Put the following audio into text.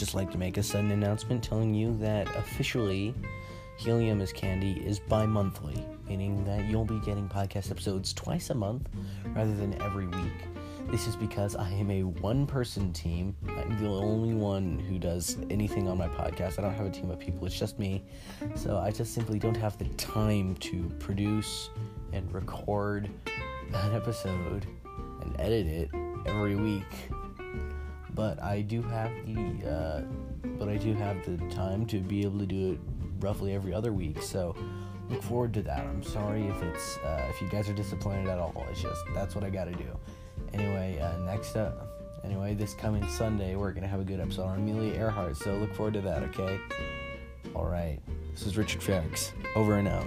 just like to make a sudden announcement telling you that officially Helium is Candy is bi monthly, meaning that you'll be getting podcast episodes twice a month rather than every week. This is because I am a one person team. I'm the only one who does anything on my podcast. I don't have a team of people, it's just me. So I just simply don't have the time to produce and record an episode and edit it every week. But I do have the uh, but I do have the time to be able to do it roughly every other week. So look forward to that. I'm sorry if it's uh, if you guys are disappointed at all. It's just that's what I got to do. Anyway, uh, next up. Anyway, this coming Sunday we're gonna have a good episode on Amelia Earhart. So look forward to that. Okay. All right. This is Richard Fax. Over and out.